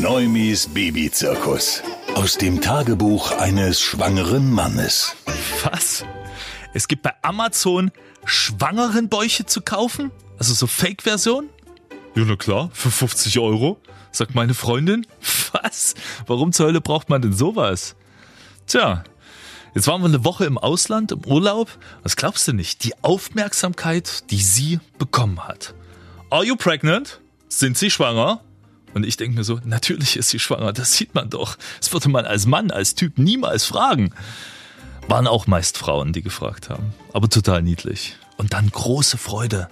Neumis Babyzirkus. Aus dem Tagebuch eines schwangeren Mannes. Was? Es gibt bei Amazon schwangeren Bäuche zu kaufen? Also so Fake-Version? Ja, na klar, für 50 Euro, sagt meine Freundin. Was? Warum zur Hölle braucht man denn sowas? Tja, jetzt waren wir eine Woche im Ausland, im Urlaub. Was glaubst du nicht? Die Aufmerksamkeit, die sie bekommen hat. Are you pregnant? Sind sie schwanger? Und ich denke mir so, natürlich ist sie schwanger, das sieht man doch. Das würde man als Mann, als Typ niemals fragen. Waren auch meist Frauen, die gefragt haben. Aber total niedlich. Und dann große Freude.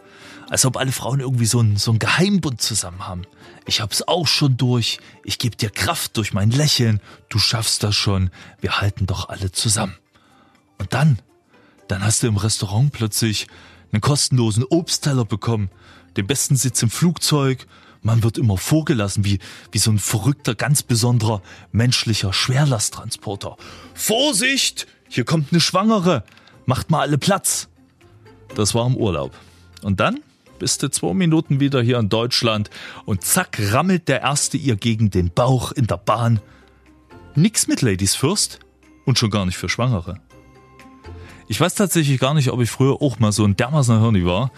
Als ob alle Frauen irgendwie so einen, so einen Geheimbund zusammen haben. Ich hab's auch schon durch. Ich gebe dir Kraft durch mein Lächeln. Du schaffst das schon. Wir halten doch alle zusammen. Und dann, dann hast du im Restaurant plötzlich einen kostenlosen Obstteller bekommen. Den besten Sitz im Flugzeug man wird immer vorgelassen wie, wie so ein verrückter, ganz besonderer menschlicher Schwerlasttransporter. Vorsicht! Hier kommt eine Schwangere! Macht mal alle Platz! Das war im Urlaub. Und dann bist du zwei Minuten wieder hier in Deutschland und zack rammelt der Erste ihr gegen den Bauch in der Bahn. Nix mit Ladies First und schon gar nicht für Schwangere. Ich weiß tatsächlich gar nicht, ob ich früher auch mal so ein dermaßen Hirni war.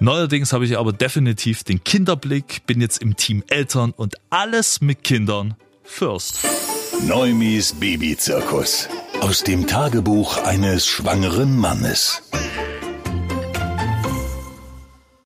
Neuerdings habe ich aber definitiv den Kinderblick, bin jetzt im Team Eltern und alles mit Kindern first. Neumis Babyzirkus. Aus dem Tagebuch eines schwangeren Mannes.